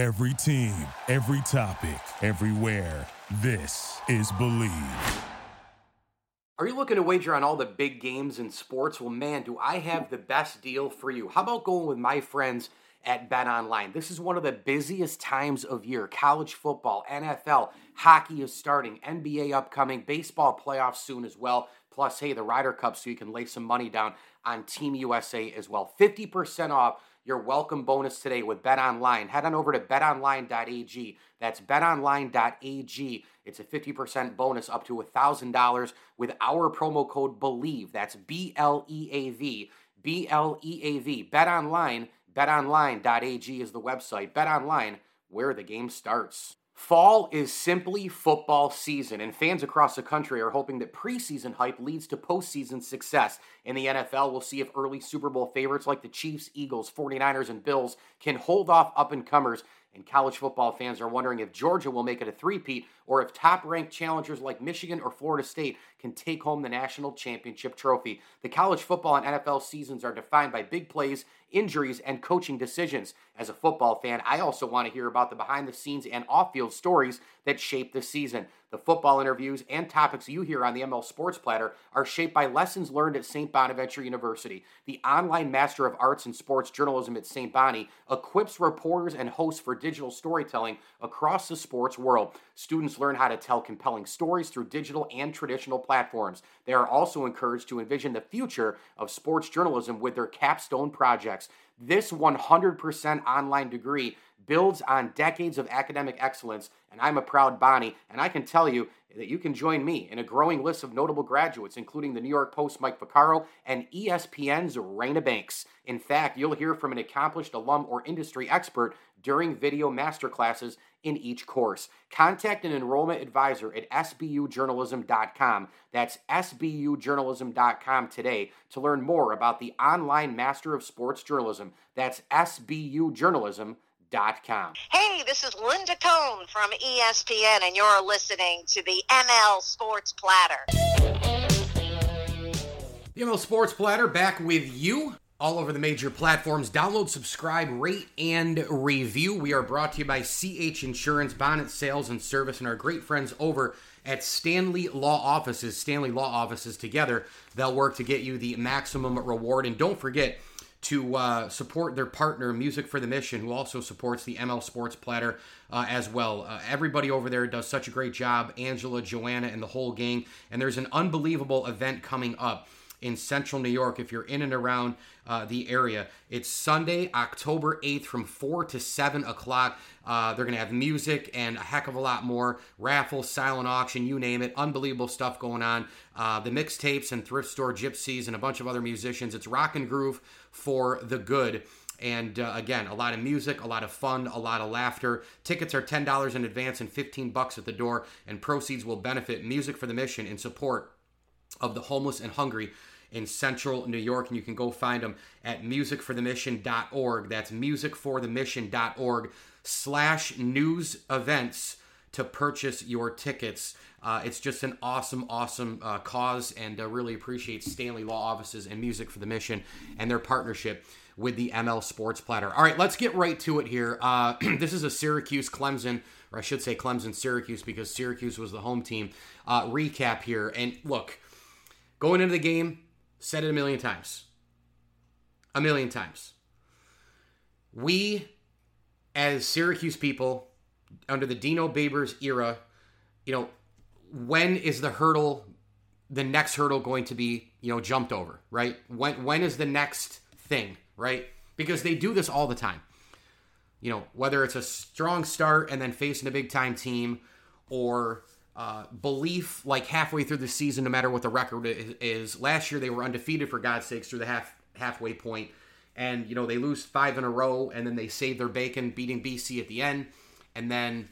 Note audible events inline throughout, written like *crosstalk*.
Every team, every topic, everywhere. This is Bleav. Are you looking to wager on all the big games in sports? Well, man, do I have the best deal for you. How about going with my friends at Bet Online? This is one of the busiest times of year. College football, NFL, hockey is starting, NBA upcoming, baseball playoffs soon as well. Plus, hey, the Ryder Cup, so you can lay some money down on Team USA as well. 50% off your welcome bonus today with Bet Online. Head on over to betonline.ag. That's betonline.ag. It's a 50% bonus up to $1,000 with our promo code BLEAV. That's B L E A V. B L E A V. Bet Online. BetOnline.ag is the website. Bet Online, where the game starts. Fall is simply football season, and fans across the country are hoping that preseason hype leads to postseason success. In the NFL, we'll see if early Super Bowl favorites like the Chiefs, Eagles, 49ers, and Bills can hold off up and comers and college football fans are wondering if Georgia will make it a three-peat or if top-ranked challengers like Michigan or Florida State can take home the national championship trophy. The college football and NFL seasons are defined by big plays, injuries, and coaching decisions. As a football fan, I also want to hear about the behind-the-scenes and off-field stories that shape the season. The football interviews and topics you hear on the ML Sports Platter are shaped by lessons learned at St. Bonaventure University. The online Master of Arts in Sports Journalism at St. Bonnie equips reporters and hosts for digital storytelling across the sports world. Students learn how to tell compelling stories through digital and traditional platforms. They are also encouraged to envision the future of sports journalism with their capstone projects. This 100% online degree builds on decades of academic excellence, and I'm a proud Bonnie, and I can tell you that you can join me in a growing list of notable graduates, including the New York Post Mike Vaccaro and ESPN's Raina Banks. In fact, you'll hear from an accomplished alum or industry expert during video masterclasses in each course. Contact an enrollment advisor at sbujournalism.com. That's sbujournalism.com today to learn more about the online Master of Sports Journalism. That's sbujournalism.com. Hey, this is Linda Cohn from ESPN, and you're listening to the ML Sports Platter. The ML Sports Platter back with you all over the major platforms. Download, subscribe, rate, and review. We are brought to you by CH Insurance, Bonnet Sales and Service, and our great friends over at Stanley Law Offices. Stanley Law Offices together, they'll work to get you the maximum reward. And don't forget, to uh, support their partner, Music for the Mission, who also supports the ML Sports Platter uh, as well. Uh, everybody over there does such a great job Angela, Joanna, and the whole gang. And there's an unbelievable event coming up in central New York if you're in and around uh, the area. It's Sunday, October 8th from 4 to 7 o'clock. Uh, they're going to have music and a heck of a lot more raffles, silent auction, you name it. Unbelievable stuff going on. Uh, the mixtapes and thrift store gypsies and a bunch of other musicians. It's rock and groove for the good. And uh, again, a lot of music, a lot of fun, a lot of laughter. Tickets are $10 in advance and 15 bucks at the door, and proceeds will benefit Music for the Mission in support of the homeless and hungry in central New York. And you can go find them at musicforthemission.org. That's musicforthemission.org slash news events to purchase your tickets. Uh, it's just an awesome, awesome uh, cause, and uh, really appreciate Stanley Law Offices and Music for the Mission and their partnership with the ML Sports Platter. All right, let's get right to it here. Uh, *clears throat* this is a Syracuse Clemson, or I should say Clemson Syracuse, because Syracuse was the home team. Uh, recap here, and look, going into the game, said it a million times. A million times. We, as Syracuse people, under the Dino Babers era, you know, when is the hurdle, the next hurdle going to be, you know, jumped over, right? When when is the next thing, right? Because they do this all the time. You know, whether it's a strong start and then facing a big time team, or uh, belief like halfway through the season, no matter what the record is. Last year they were undefeated for God's sakes through the half halfway point, and you know they lose five in a row, and then they save their bacon, beating BC at the end, and then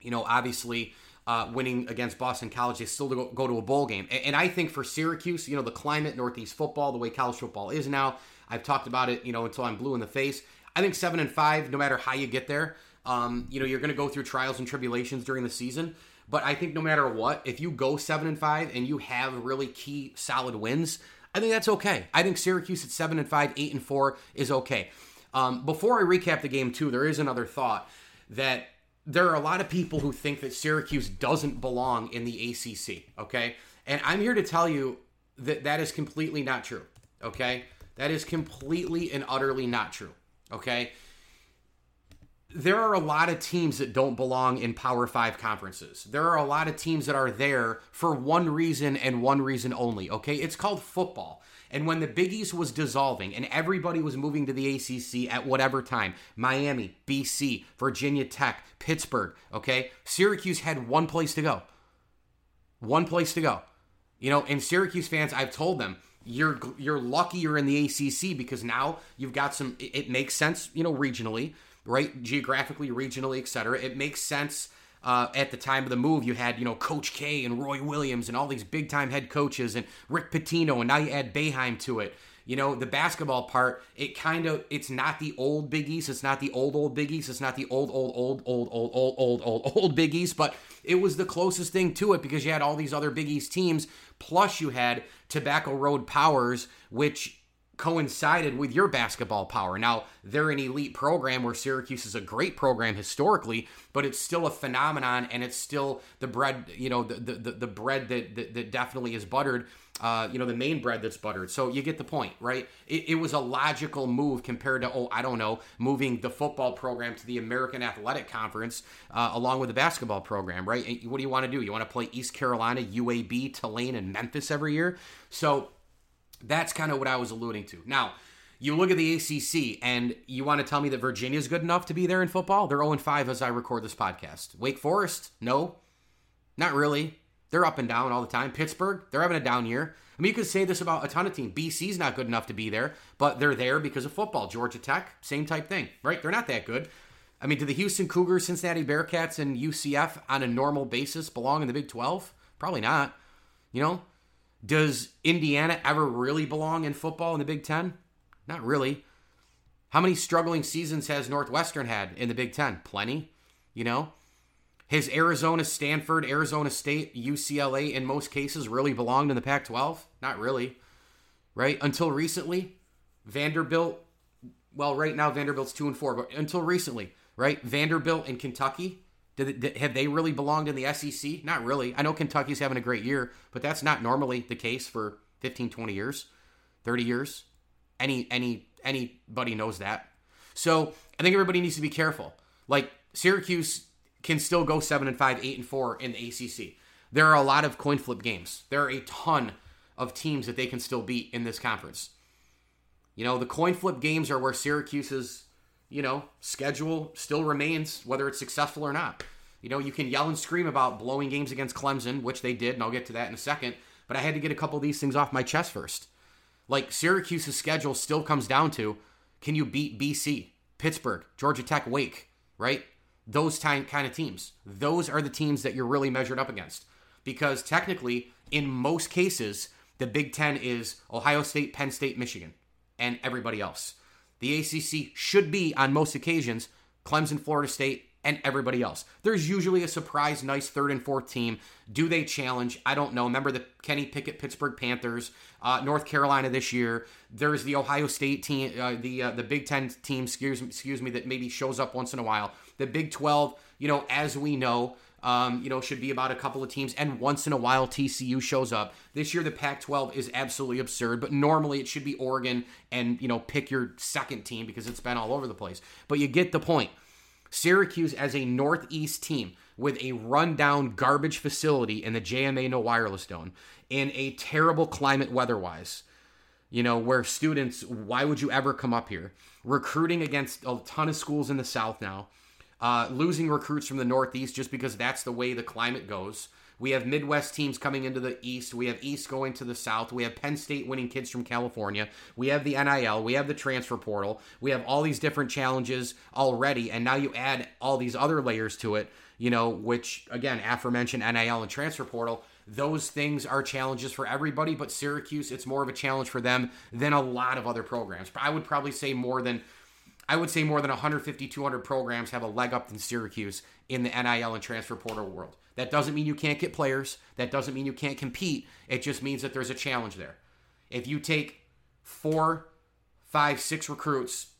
you know obviously uh, winning against Boston College, they still go, go to a bowl game. And, and, I think for Syracuse, you know, the climate, Northeast football, the way college football is now, I've talked about it, you know, until I'm blue in the face. I think seven and five, no matter how you get there, um, you know, you're going to go through trials and tribulations during the season. But I think no matter what, if you go seven and five and you have really key solid wins, I think that's okay. I think Syracuse at seven and five, eight and four is okay. Um, before I recap the game, too, there is another thought that there are a lot of people who think that Syracuse doesn't belong in the ACC. Okay, and I'm here to tell you that that is completely not true. Okay, that is completely and utterly not true. Okay. There are a lot of teams that don't belong in Power Five conferences. There are a lot of teams that are there for one reason and one reason only. Okay. It's called football. And when the Big East was dissolving and everybody was moving to the ACC at whatever time Miami, BC, Virginia Tech, Pittsburgh, okay, Syracuse had one place to go. One place to go. You know, and Syracuse fans, I've told them, you're you're lucky you're in the ACC because now you've got some. It, it makes sense, you know, regionally, right, geographically, regionally, etc. It makes sense. Uh, at the time of the move, you had you know Coach K and Roy Williams and all these big time head coaches and Rick Pitino, and now you add Boeheim to it. You know the basketball part. It kind of it's not the old Big East. It's not the old old Big East. It's not the old old old old old old old old old Big East. But it was the closest thing to it because you had all these other Big East teams. Plus you had Tobacco Road Powers, which coincided with your basketball power. Now, they're an elite program where Syracuse is a great program historically, but it's still a phenomenon and it's still the bread, you know, the the, the bread that, that, that definitely is buttered, uh, you know, the main bread that's buttered. So you get the point, right? It, it was a logical move compared to, oh, I don't know, moving the football program to the American Athletic Conference uh, along with the basketball program, right? What do you want to do? You want to play East Carolina, UAB, Tulane, and Memphis every year? So that's kind of what I was alluding to. Now, you look at the ACC and you want to tell me that Virginia's good enough to be there in football? They're 0 5 as I record this podcast. Wake Forest? No. Not really. They're up and down all the time. Pittsburgh, they're having a down year. I mean, you could say this about a ton of teams. BC's not good enough to be there, but they're there because of football. Georgia Tech, same type thing, right? They're not that good. I mean, do the Houston Cougars, Cincinnati Bearcats, and UCF on a normal basis belong in the Big 12? Probably not. You know, does Indiana ever really belong in football in the Big Ten? Not really. How many struggling seasons has Northwestern had in the Big Ten? Plenty. You know? Has Arizona, Stanford, Arizona State, UCLA in most cases really belonged in the Pac 12? Not really. Right? Until recently, Vanderbilt, well, right now Vanderbilt's 2 and 4, but until recently, right? Vanderbilt and Kentucky did, did, have they really belonged in the SEC? Not really. I know Kentucky's having a great year, but that's not normally the case for 15, 20 years, 30 years. Any any anybody knows that. So I think everybody needs to be careful. Like Syracuse can still go seven and five, eight and four in the ACC. There are a lot of coin flip games. There are a ton of teams that they can still beat in this conference. You know, the coin flip games are where Syracuse's you know, schedule still remains, whether it's successful or not. You know, you can yell and scream about blowing games against Clemson, which they did, and I'll get to that in a second. But I had to get a couple of these things off my chest first. Like Syracuse's schedule still comes down to can you beat BC, Pittsburgh, Georgia Tech, Wake, right? Those kind of teams. Those are the teams that you're really measured up against. Because technically, in most cases, the Big Ten is Ohio State, Penn State, Michigan, and everybody else. The ACC should be, on most occasions, Clemson, Florida State, and everybody else. There's usually a surprise, nice third and fourth team. Do they challenge? I don't know. Remember the Kenny Pickett Pittsburgh Panthers, uh, North Carolina this year. There's the Ohio State team, uh, the uh, the Big Ten team, excuse me, excuse me, that maybe shows up once in a while. The Big Twelve, you know, as we know, um, you know, should be about a couple of teams, and once in a while TCU shows up. This year the Pac-12 is absolutely absurd, but normally it should be Oregon and you know pick your second team because it's been all over the place. But you get the point. Syracuse as a Northeast team with a rundown garbage facility in the JMA No Wireless Dome in a terrible climate weather-wise. You know, where students, why would you ever come up here? Recruiting against a ton of schools in the South now uh, losing recruits from the Northeast just because that's the way the climate goes. We have Midwest teams coming into the East. We have East going to the South. We have Penn State winning kids from California. We have the NIL. We have the transfer portal. We have all these different challenges already. And now you add all these other layers to it, you know, which, again, aforementioned NIL and transfer portal. Those things are challenges for everybody, but Syracuse, it's more of a challenge for them than a lot of other programs. I would probably say more than I would say more than 150, 200 programs have a leg up than Syracuse in the NIL and transfer portal world. That doesn't mean you can't get players. That doesn't mean you can't compete. It just means that there's a challenge there. If you take four, five, six recruits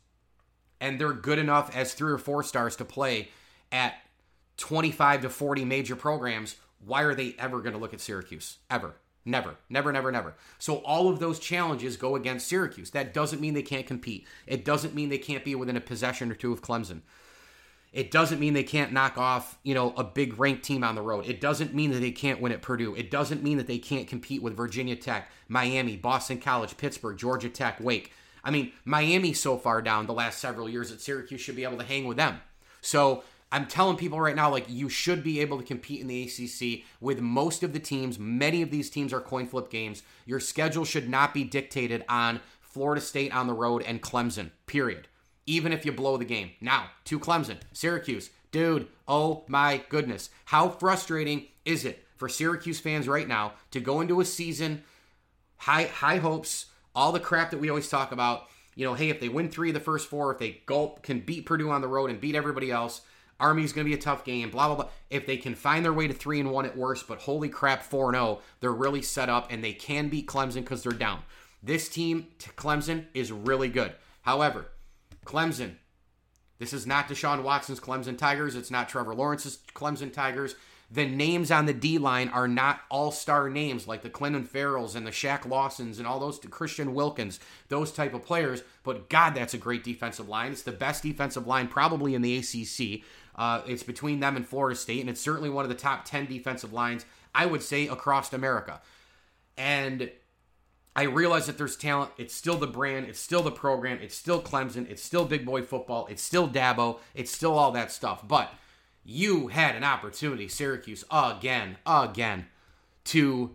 and they're good enough as three or four stars to play at 25 to 40 major programs, why are they ever going to look at Syracuse? Ever. Never, never, never, never. So all of those challenges go against Syracuse. That doesn't mean they can't compete. It doesn't mean they can't be within a possession or two of Clemson. It doesn't mean they can't knock off, you know, a big ranked team on the road. It doesn't mean that they can't win at Purdue. It doesn't mean that they can't compete with Virginia Tech, Miami, Boston College, Pittsburgh, Georgia Tech, Wake. I mean, Miami so far down the last several years that Syracuse should be able to hang with them. So I'm telling people right now, like, you should be able to compete in the ACC with most of the teams. Many of these teams are coin flip games. Your schedule should not be dictated on Florida State on the road and Clemson, period. Even if you blow the game. Now, to Clemson, Syracuse. Dude, oh my goodness. How frustrating is it for Syracuse fans right now to go into a season, high, high hopes, all the crap that we always talk about? You know, hey, if they win three of the first four, if they gulp, can beat Purdue on the road and beat everybody else, Army's going to be a tough game, blah, blah, blah. If they can find their way to 3 and 1 at worst, but holy crap, 4 0, they're really set up and they can beat Clemson because they're down. This team, Clemson, is really good. However, Clemson, this is not Deshaun Watson's Clemson Tigers. It's not Trevor Lawrence's Clemson Tigers. The names on the D line are not all star names like the Clelin Ferrells and the Shaq Lawsons and all those Christian Wilkins, those type of players. But God, that's a great defensive line. It's the best defensive line probably in the ACC. Uh, it's between them and Florida State, and it's certainly one of the top 10 defensive lines, I would say, across America. And I realize that there's talent. It's still the brand. It's still the program. It's still Clemson. It's still big boy football. It's still Dabo. It's still all that stuff. But you had an opportunity, Syracuse, again, again, to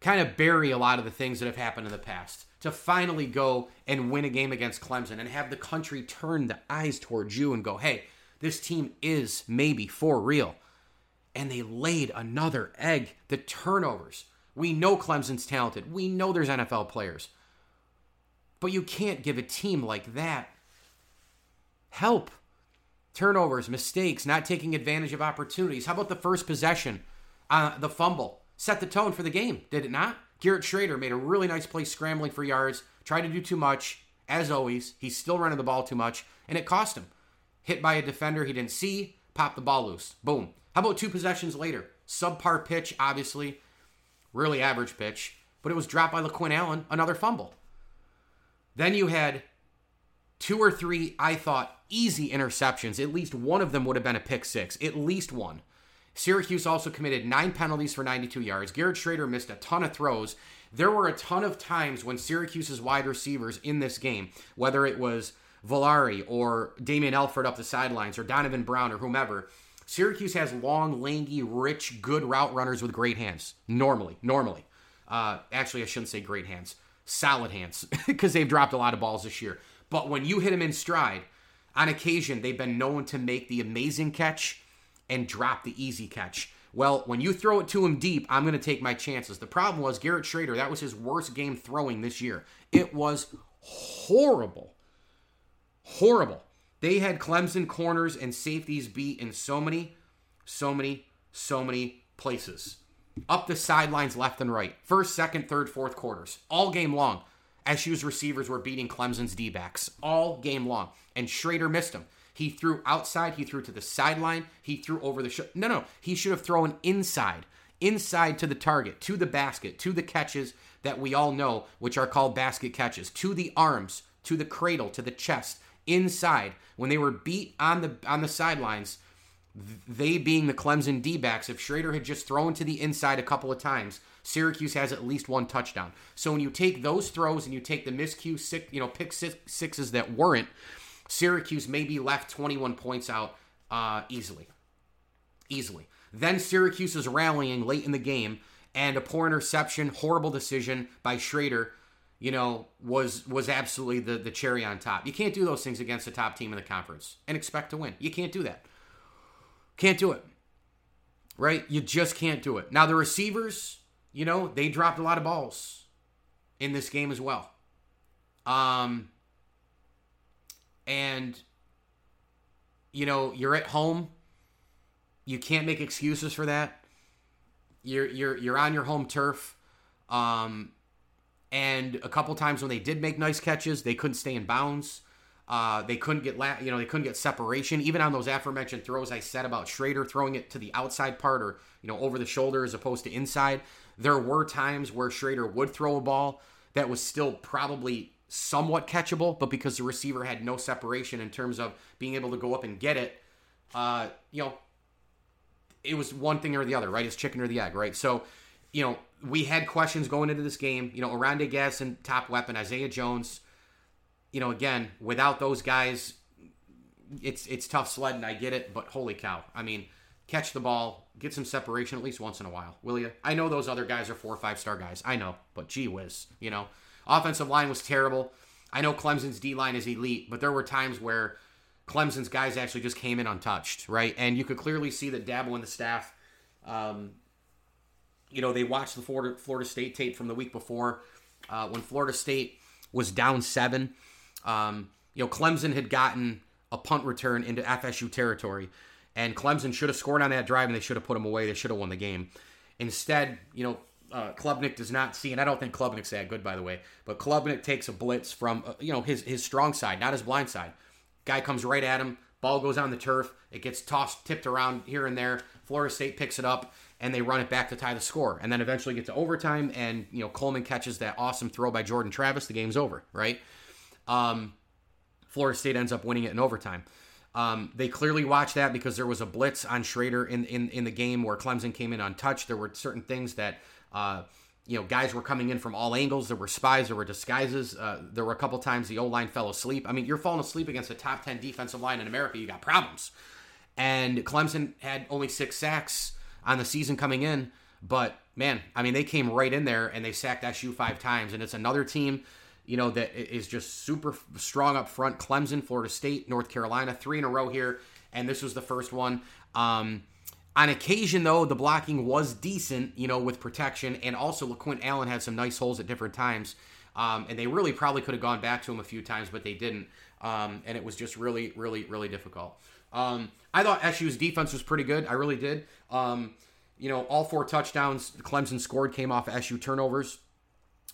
kind of bury a lot of the things that have happened in the past. To finally go and win a game against Clemson and have the country turn the eyes towards you and go, hey, this team is maybe for real. And they laid another egg. The turnovers. We know Clemson's talented. We know there's NFL players. But you can't give a team like that help. Turnovers, mistakes, not taking advantage of opportunities. How about the first possession? Uh, the fumble set the tone for the game, did it not? Garrett Shrader made a really nice play scrambling for yards, tried to do too much. As always, he's still running the ball too much, and it cost him hit by a defender he didn't see, pop the ball loose. Boom. How about two possessions later? Subpar pitch, obviously. Really average pitch. But it was dropped by LeQuint Allen, another fumble. Then you had two or three, I thought, easy interceptions. At least one of them would have been a pick six. At least one. Syracuse also committed nine penalties for 92 yards. Garrett Shrader missed a ton of throws. There were a ton of times when Syracuse's wide receivers in this game, whether it was Villari or Damien Alford up the sidelines or Donovan Brown or whomever. Syracuse has long, lanky, rich, good route runners with great hands. Normally, normally. Uh, actually, I shouldn't say great hands, solid hands, *laughs* because they've dropped a lot of balls this year. But when you hit him in stride, on occasion, they've been known to make the amazing catch and drop the easy catch. Well, when you throw it to him deep, I'm going to take my chances. The problem was Garrett Shrader, that was his worst game throwing this year. It was horrible horrible. They had Clemson corners and safeties beat in so many, so many, so many places. Up the sidelines, left and right. First, second, third, fourth quarters. All game long. SU's receivers were beating Clemson's D backs all game long. And Shrader missed him. He threw outside, he threw to the sideline, he threw over the. No, no. He should have thrown inside. Inside to the target, to the basket, to the catches that we all know, which are called basket catches, to the arms, to the cradle, to the chest inside when they were beat on the on the sidelines. They being the Clemson D-backs, if Shrader had just thrown to the inside a couple of times, Syracuse has at least one touchdown. So when you take those throws and you take the miscue six, you know, pick six, sixes that weren't, Syracuse maybe left 21 points out uh, easily, easily. Then Syracuse is rallying late in the game, and a poor interception, horrible decision by Shrader you know, was was absolutely the the cherry on top. You can't do those things against the top team in the conference and expect to win. You can't do that. Can't do it. Right? You just can't do it. Now the receivers, you know, they dropped a lot of balls in this game as well. Um and you know, you're at home. You can't make excuses for that. You're you're you're on your home turf. Um and a couple times when they did make nice catches, they couldn't stay in bounds. Uh, they couldn't get la- you know they couldn't get separation even on those aforementioned throws I said about Shrader throwing it to the outside part or you know over the shoulder as opposed to inside. There were times where Shrader would throw a ball that was still probably somewhat catchable, but because the receiver had no separation in terms of being able to go up and get it, uh, you know, it was one thing or the other, right? It's chicken or the egg, right? So, you know, we had questions going into this game. You know, Oronde Gadsden, top weapon, Isaiah Jones. You know, again, without those guys, it's it's tough sledding. I get it, but holy cow! I mean, catch the ball, get some separation at least once in a while, will you? I know those other guys are four or five star guys. I know, but gee whiz, you know, offensive line was terrible. I know Clemson's D line is elite, but there were times where Clemson's guys actually just came in untouched, right? And you could clearly see that Dabo and the staff, um, you know, they watched the Florida, Florida State tape from the week before uh, when Florida State was down seven. Um, you know, Clemson had gotten a punt return into FSU territory, and Clemson should have scored on that drive and they should have put them away. They should have won the game. Instead, you know, uh, Klubnik does not see, and I don't think Klubnik's that good, by the way, but Klubnik takes a blitz from, uh, you know, his, his strong side, not his blind side. Guy comes right at him. Ball goes on the turf. It gets tossed, tipped around here and there. Florida State picks it up and they run it back to tie the score. And then eventually get to overtime. And you know Coleman catches that awesome throw by Jordan Travis. The game's over. Right. Um, Florida State ends up winning it in overtime. Um, they clearly watched that because there was a blitz on Shrader in, in, in the game where Clemson came in untouched. There were certain things that uh, you know, guys were coming in from all angles. There were spies, there were disguises. Uh, there were a couple times the O line fell asleep. I mean, you're falling asleep against a top 10 defensive line in America, you got problems. And Clemson had only six sacks on the season coming in. But man, I mean, they came right in there and they sacked SU five times. And it's another team, you know, that is just super strong up front. Clemson, Florida State, North Carolina, three in a row here. And this was the first one. Um, on occasion, though, the blocking was decent, you know, with protection, and also LeQuint Allen had some nice holes at different times. Um, and they really probably could have gone back to him a few times, but they didn't. Um, and it was just really, really, really difficult. Um, I thought SU's defense was pretty good. I really did. Um, you know, all four touchdowns Clemson scored came off SU turnovers.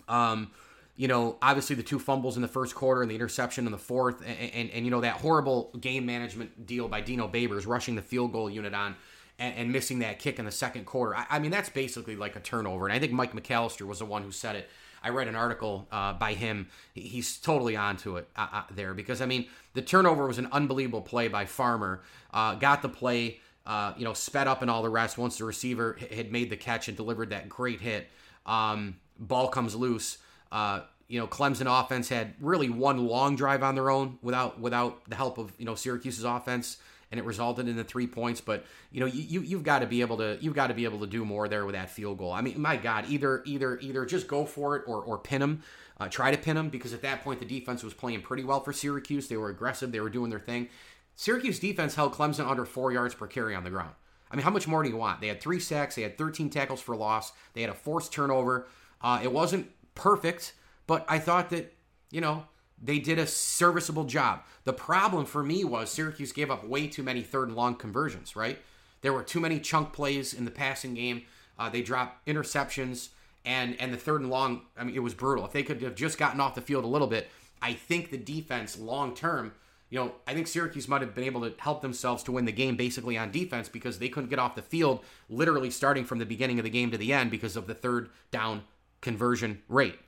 Um, you know, obviously the two fumbles in the first quarter and the interception in the fourth, and, and, and you know that horrible game management deal by Dino Babers rushing the field goal unit on and, and missing that kick in the second quarter. I, I, mean, that's basically like a turnover. And I think Mike McAllister was the one who said it. I read an article uh, by him. He's totally onto it uh, uh, there because I mean the turnover was an unbelievable play by Farmer. Uh, got the play, uh, you know, sped up and all the rest. Once the receiver had made the catch and delivered that great hit, um, ball comes loose. Uh, you know, Clemson offense had really one long drive on their own without without the help of you know Syracuse's offense and it resulted in the three points. But you know, you, you have got to be able to you've got to be able to do more there with that field goal. I mean, my God, either either either just go for it or or pin them, uh, try to pin them because at that point the defense was playing pretty well for Syracuse. They were aggressive, they were doing their thing. Syracuse defense held Clemson under four yards per carry on the ground. I mean, how much more do you want? They had three sacks, they had 13 tackles for loss, they had a forced turnover. Uh, it wasn't perfect, but I thought that you know they did a serviceable job. The problem for me was Syracuse gave up way too many third and long conversions, right? There were too many chunk plays in the passing game. Uh, they dropped interceptions, and and the third and long. I mean, it was brutal. If they could have just gotten off the field a little bit, I think the defense long term. You know, I think Syracuse might have been able to help themselves to win the game basically on defense because they couldn't get off the field literally starting from the beginning of the game to the end because of the third down conversion rate.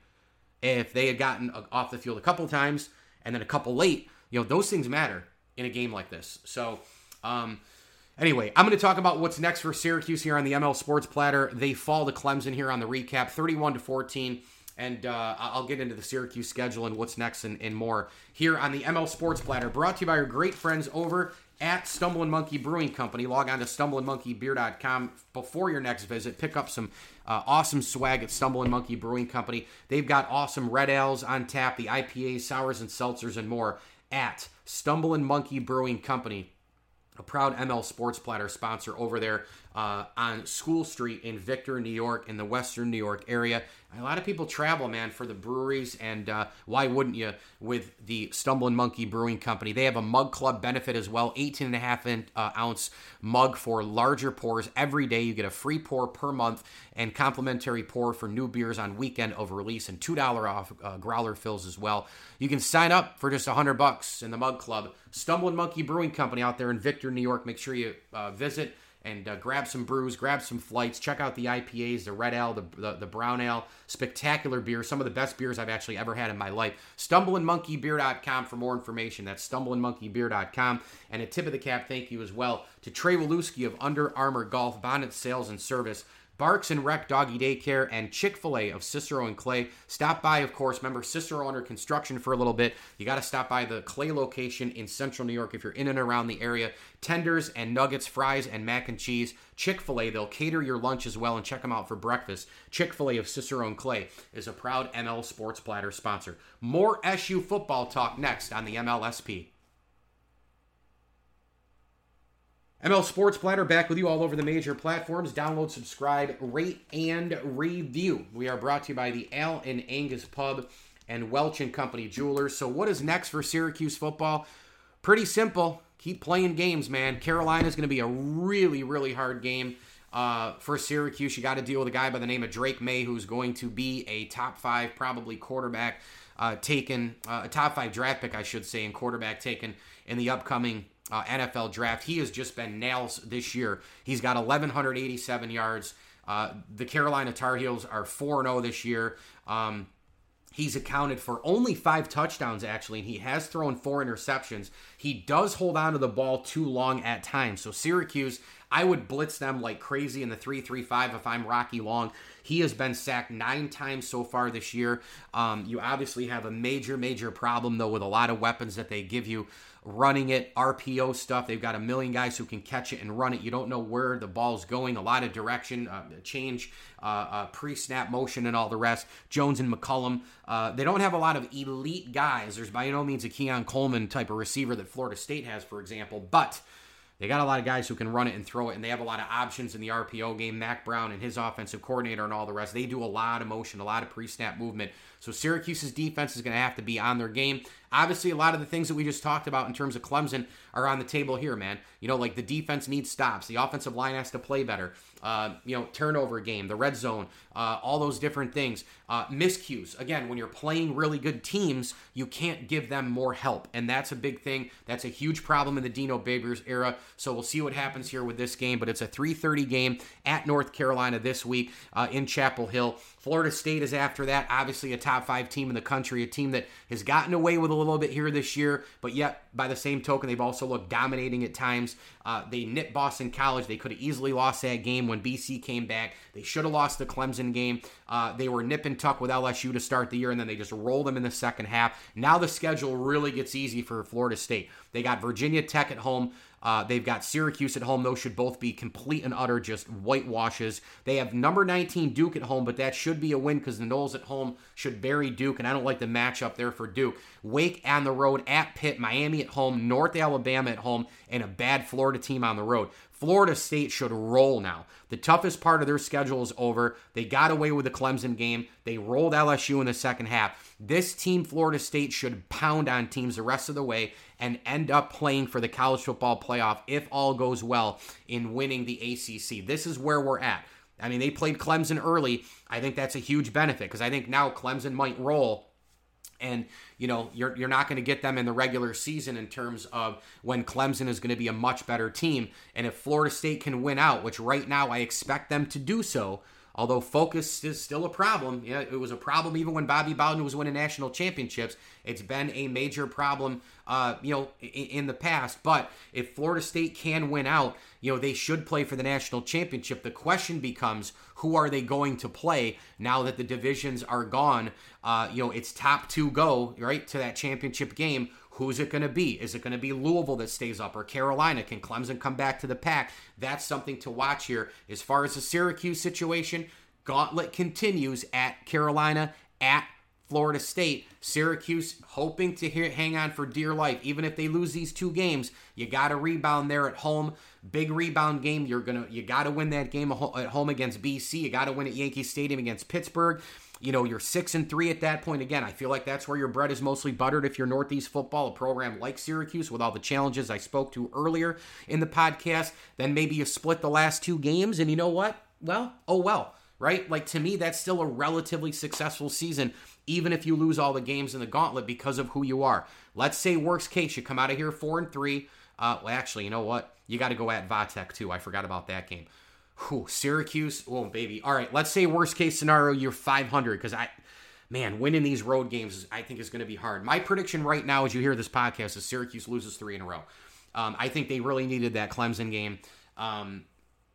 If they had gotten off the field a couple times and then a couple late, you know, those things matter in a game like this. So, um, anyway, I'm going to talk about what's next for Syracuse here on the ML Sports Platter. They fall to Clemson here on the recap, 31 to 14. And uh, I'll get into the Syracuse schedule and what's next and, and more here on the ML Sports Platter, brought to you by our great friends over at Stumbling Monkey Brewing Company. Log on to stumblingmonkeybeer.com before your next visit. Pick up some uh, awesome swag at Stumbling Monkey Brewing Company. They've got awesome red ales on tap, the IPAs, sours, and seltzers, and more at Stumbling Monkey Brewing Company. A proud ML Sports Platter sponsor over there uh, on School Street in Victor, New York, in the Western New York area. A lot of people travel, man, for the breweries, and uh, why wouldn't you with the Stumbling Monkey Brewing Company? They have a mug club benefit as well 18 and a half uh, ounce mug for larger pours every day. You get a free pour per month and complimentary pour for new beers on weekend of release, and $2 off uh, growler fills as well. You can sign up for just 100 bucks in the mug club. Stumbling Monkey Brewing Company out there in Victor, New York. Make sure you uh, visit and uh, grab some brews, grab some flights, check out the IPAs, the red ale, the, the, the, brown ale, spectacular beer, some of the best beers I've actually ever had in my life. StumblingMonkeyBeer.com for more information. That's StumblingMonkeyBeer.com. And a tip of the cap thank you as well to Trey Waluski of Under Armour Golf, Bonnet Sales and Service. Barks and Rec Doggy Daycare, and Chick fil A of Cicero and Clay. Stop by, of course. Remember, Cicero under construction for a little bit. You got to stop by the Clay location in central New York if you're in and around the area. Tenders and nuggets, fries, and mac and cheese. Chick fil A, they'll cater your lunch as well and check them out for breakfast. Chick fil A of Cicero and Clay is a proud ML Sports Platter sponsor. More SU football talk next on the MLSP. ML Sports Platter back with you all over the major platforms. Download, subscribe, rate, and review. We are brought to you by the Al and Angus Pub and Welch and Company Jewelers. So, what is next for Syracuse football? Pretty simple. Keep playing games, man. Carolina is going to be a really, really hard game uh, for Syracuse. You got to deal with a guy by the name of Drake Maye, who's going to be a top five, probably quarterback uh, taken, uh, a top five draft pick, I should say, and quarterback taken in the upcoming uh, NFL draft. He has just been nails this year. He's got 1,187 yards. Uh, the Carolina Tar Heels are 4 0 this year. Um, He's accounted for only five touchdowns, actually, and he has thrown four interceptions. He does hold on to the ball too long at times. So, Syracuse, I would blitz them like crazy in the 3 3 5 if I'm Rocky Long. He has been sacked nine times so far this year. Um, you obviously have a major, major problem, though, with a lot of weapons that they give you running it, RPO stuff. They've got a million guys who can catch it and run it. You don't know where the ball's going, a lot of direction, uh, change, uh, uh, pre snap motion, and all the rest. Jones and McCollum, uh, they don't have a lot of elite guys. There's by no means a Keon Coleman type of receiver that Florida State has, for example, but. They got a lot of guys who can run it and throw it, and they have a lot of options in the RPO game. Mack Brown and his offensive coordinator and all the rest. They do a lot of motion, a lot of pre snap movement. So Syracuse's defense is going to have to be on their game. Obviously, a lot of the things that we just talked about in terms of Clemson are on the table here, man. You know, like the defense needs stops. The offensive line has to play better. Uh, you know, turnover game, the red zone, uh, all those different things. Uh, miscues. Again, when you're playing really good teams, you can't give them more help. And that's a big thing. That's a huge problem in the Dino Babers era. So we'll see what happens here with this game. But it's a 3.30 game at North Carolina this week uh, in Chapel Hill. Florida State is after that. Obviously, a top five team in the country, a team that has gotten away with a little bit here this year, but yet, by the same token, they've also looked dominating at times. Uh, they nipped Boston College. They could have easily lost that game when BC came back. They should have lost the Clemson game. Uh, they were nip and tuck with LSU to start the year, and then they just rolled them in the second half. Now the schedule really gets easy for Florida State. They got Virginia Tech at home. Uh, they've got Syracuse at home. Those should both be complete and utter just whitewashes. They have number 19 Duke at home, but that should be a win because the Noles at home should bury Duke, and I don't like the matchup there for Duke. Wake on the road at Pitt, Miami at home, North Alabama at home, and a bad Florida team on the road. Florida State should roll now. The toughest part of their schedule is over. They got away with the Clemson game. They rolled LSU in the second half. This team, Florida State, should pound on teams the rest of the way and end up playing for the college football playoff if all goes well in winning the ACC. This is where we're at. I mean, they played Clemson early. I think that's a huge benefit because I think now Clemson might roll and you know you're you're not going to get them in the regular season in terms of when Clemson is going to be a much better team. And if Florida State can win out which right now I expect them to do so although focus is still a problem it was a problem even when Bobby Bowden was winning national championships it's been a major problem uh, you know in, in the past but if Florida State can win out you know they should play for the national championship the question becomes who are they going to play now that the divisions are gone? Uh, you know, it's top two go right to that championship game. Who's it going to be? Is it going to be Louisville that stays up or Carolina? Can Clemson come back to the pack? That's something to watch here. As far as the Syracuse situation, gauntlet continues at Carolina, at Florida State. Syracuse hoping to hang on for dear life. Even if they lose these two games, you got to rebound there at home. Big rebound game. You're gonna you got to win that game at home against BC. You got to win at Yankee Stadium against Pittsburgh. You know, you're six and three at that point. Again, I feel like that's where your bread is mostly buttered if you're Northeast football, a program like Syracuse with all the challenges I spoke to earlier in the podcast. Then maybe you split the last two games, and you know what? Well, oh well, right? Like to me, that's still a relatively successful season, even if you lose all the games in the gauntlet because of who you are. Let's say worst case, you come out of here four and three. Uh, well, actually, you know what? You got to go at Vatek too. I forgot about that game. Whew, Syracuse, oh baby. All right, let's say worst case scenario, you're 500 because I, man, winning these road games I think is going to be hard. My prediction right now, as you hear this podcast, is Syracuse loses three in a row. Um, I think they really needed that Clemson game. Um,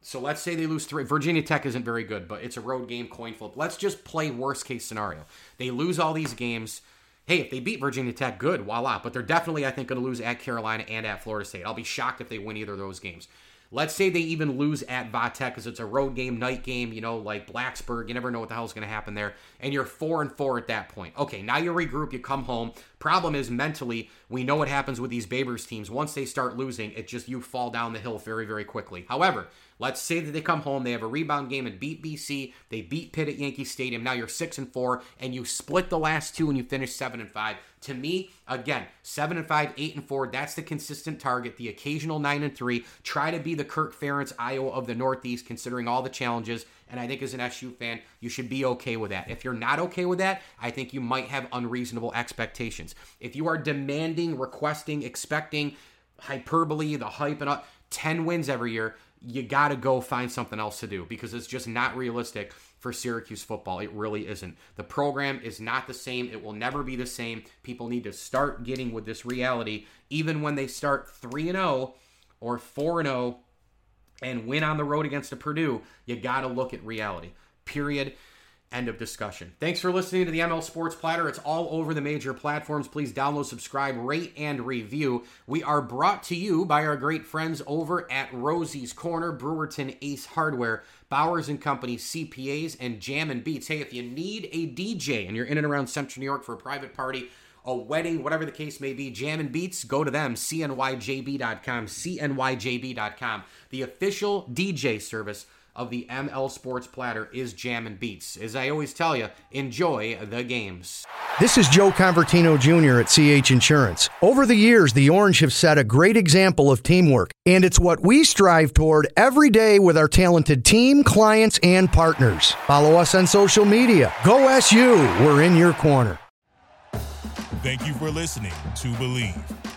so let's say they lose three. Virginia Tech isn't very good, but it's a road game, coin flip. Let's just play worst case scenario. They lose all these games. Hey, if they beat Virginia Tech, good, voila. But they're definitely, I think, going to lose at Carolina and at Florida State. I'll be shocked if they win either of those games. Let's say they even lose at Vatek because it's a road game, night game, you know, like Blacksburg. You never know what the hell's going to happen there. And you're four and four at that point. Okay, now you regroup, you come home. Problem is mentally, we know what happens with these Babers teams. Once they start losing, it just you fall down the hill very, very quickly. However, Let's say that they come home, they have a rebound game and beat BC, they beat Pitt at Yankee Stadium. Now you're six and four, and you split the last two and you finish seven and five. To me, again, seven and five, eight and four. That's the consistent target. The occasional nine and three. Try to be the Kirk Ferentz, Iowa of the Northeast, considering all the challenges. And I think as an SU fan, you should be okay with that. If you're not okay with that, I think you might have unreasonable expectations. If you are demanding, requesting, expecting hyperbole, the hype and up, 10 wins every year, you got to go find something else to do because it's just not realistic for Syracuse football. It really isn't. The program is not the same. It will never be the same. People need to start getting with this reality even when they start 3 and 0 or 4 and 0 and win on the road against a Purdue. You got to look at reality. Period. End of discussion. Thanks for listening to the ML Sports Platter. It's all over the major platforms. Please download, subscribe, rate, and review. We are brought to you by our great friends over at Rosie's Corner, Brewerton Ace Hardware, Bowers and Company, CPAs, and Jam and Beats. Hey, if you need a DJ and you're in and around Central New York for a private party, a wedding, whatever the case may be, Jam and Beats, go to them, cnyjb.com, cnyjb.com, the official DJ service of the ML Sports Platter is Jam and Beats. As I always tell you, enjoy the games. This is Joe Convertino Jr. at CH Insurance. Over the years, the Orange have set a great example of teamwork, and it's what we strive toward every day with our talented team, clients, and partners. Follow us on social media. Go SU, we're in your corner. Thank you for listening to Bleav.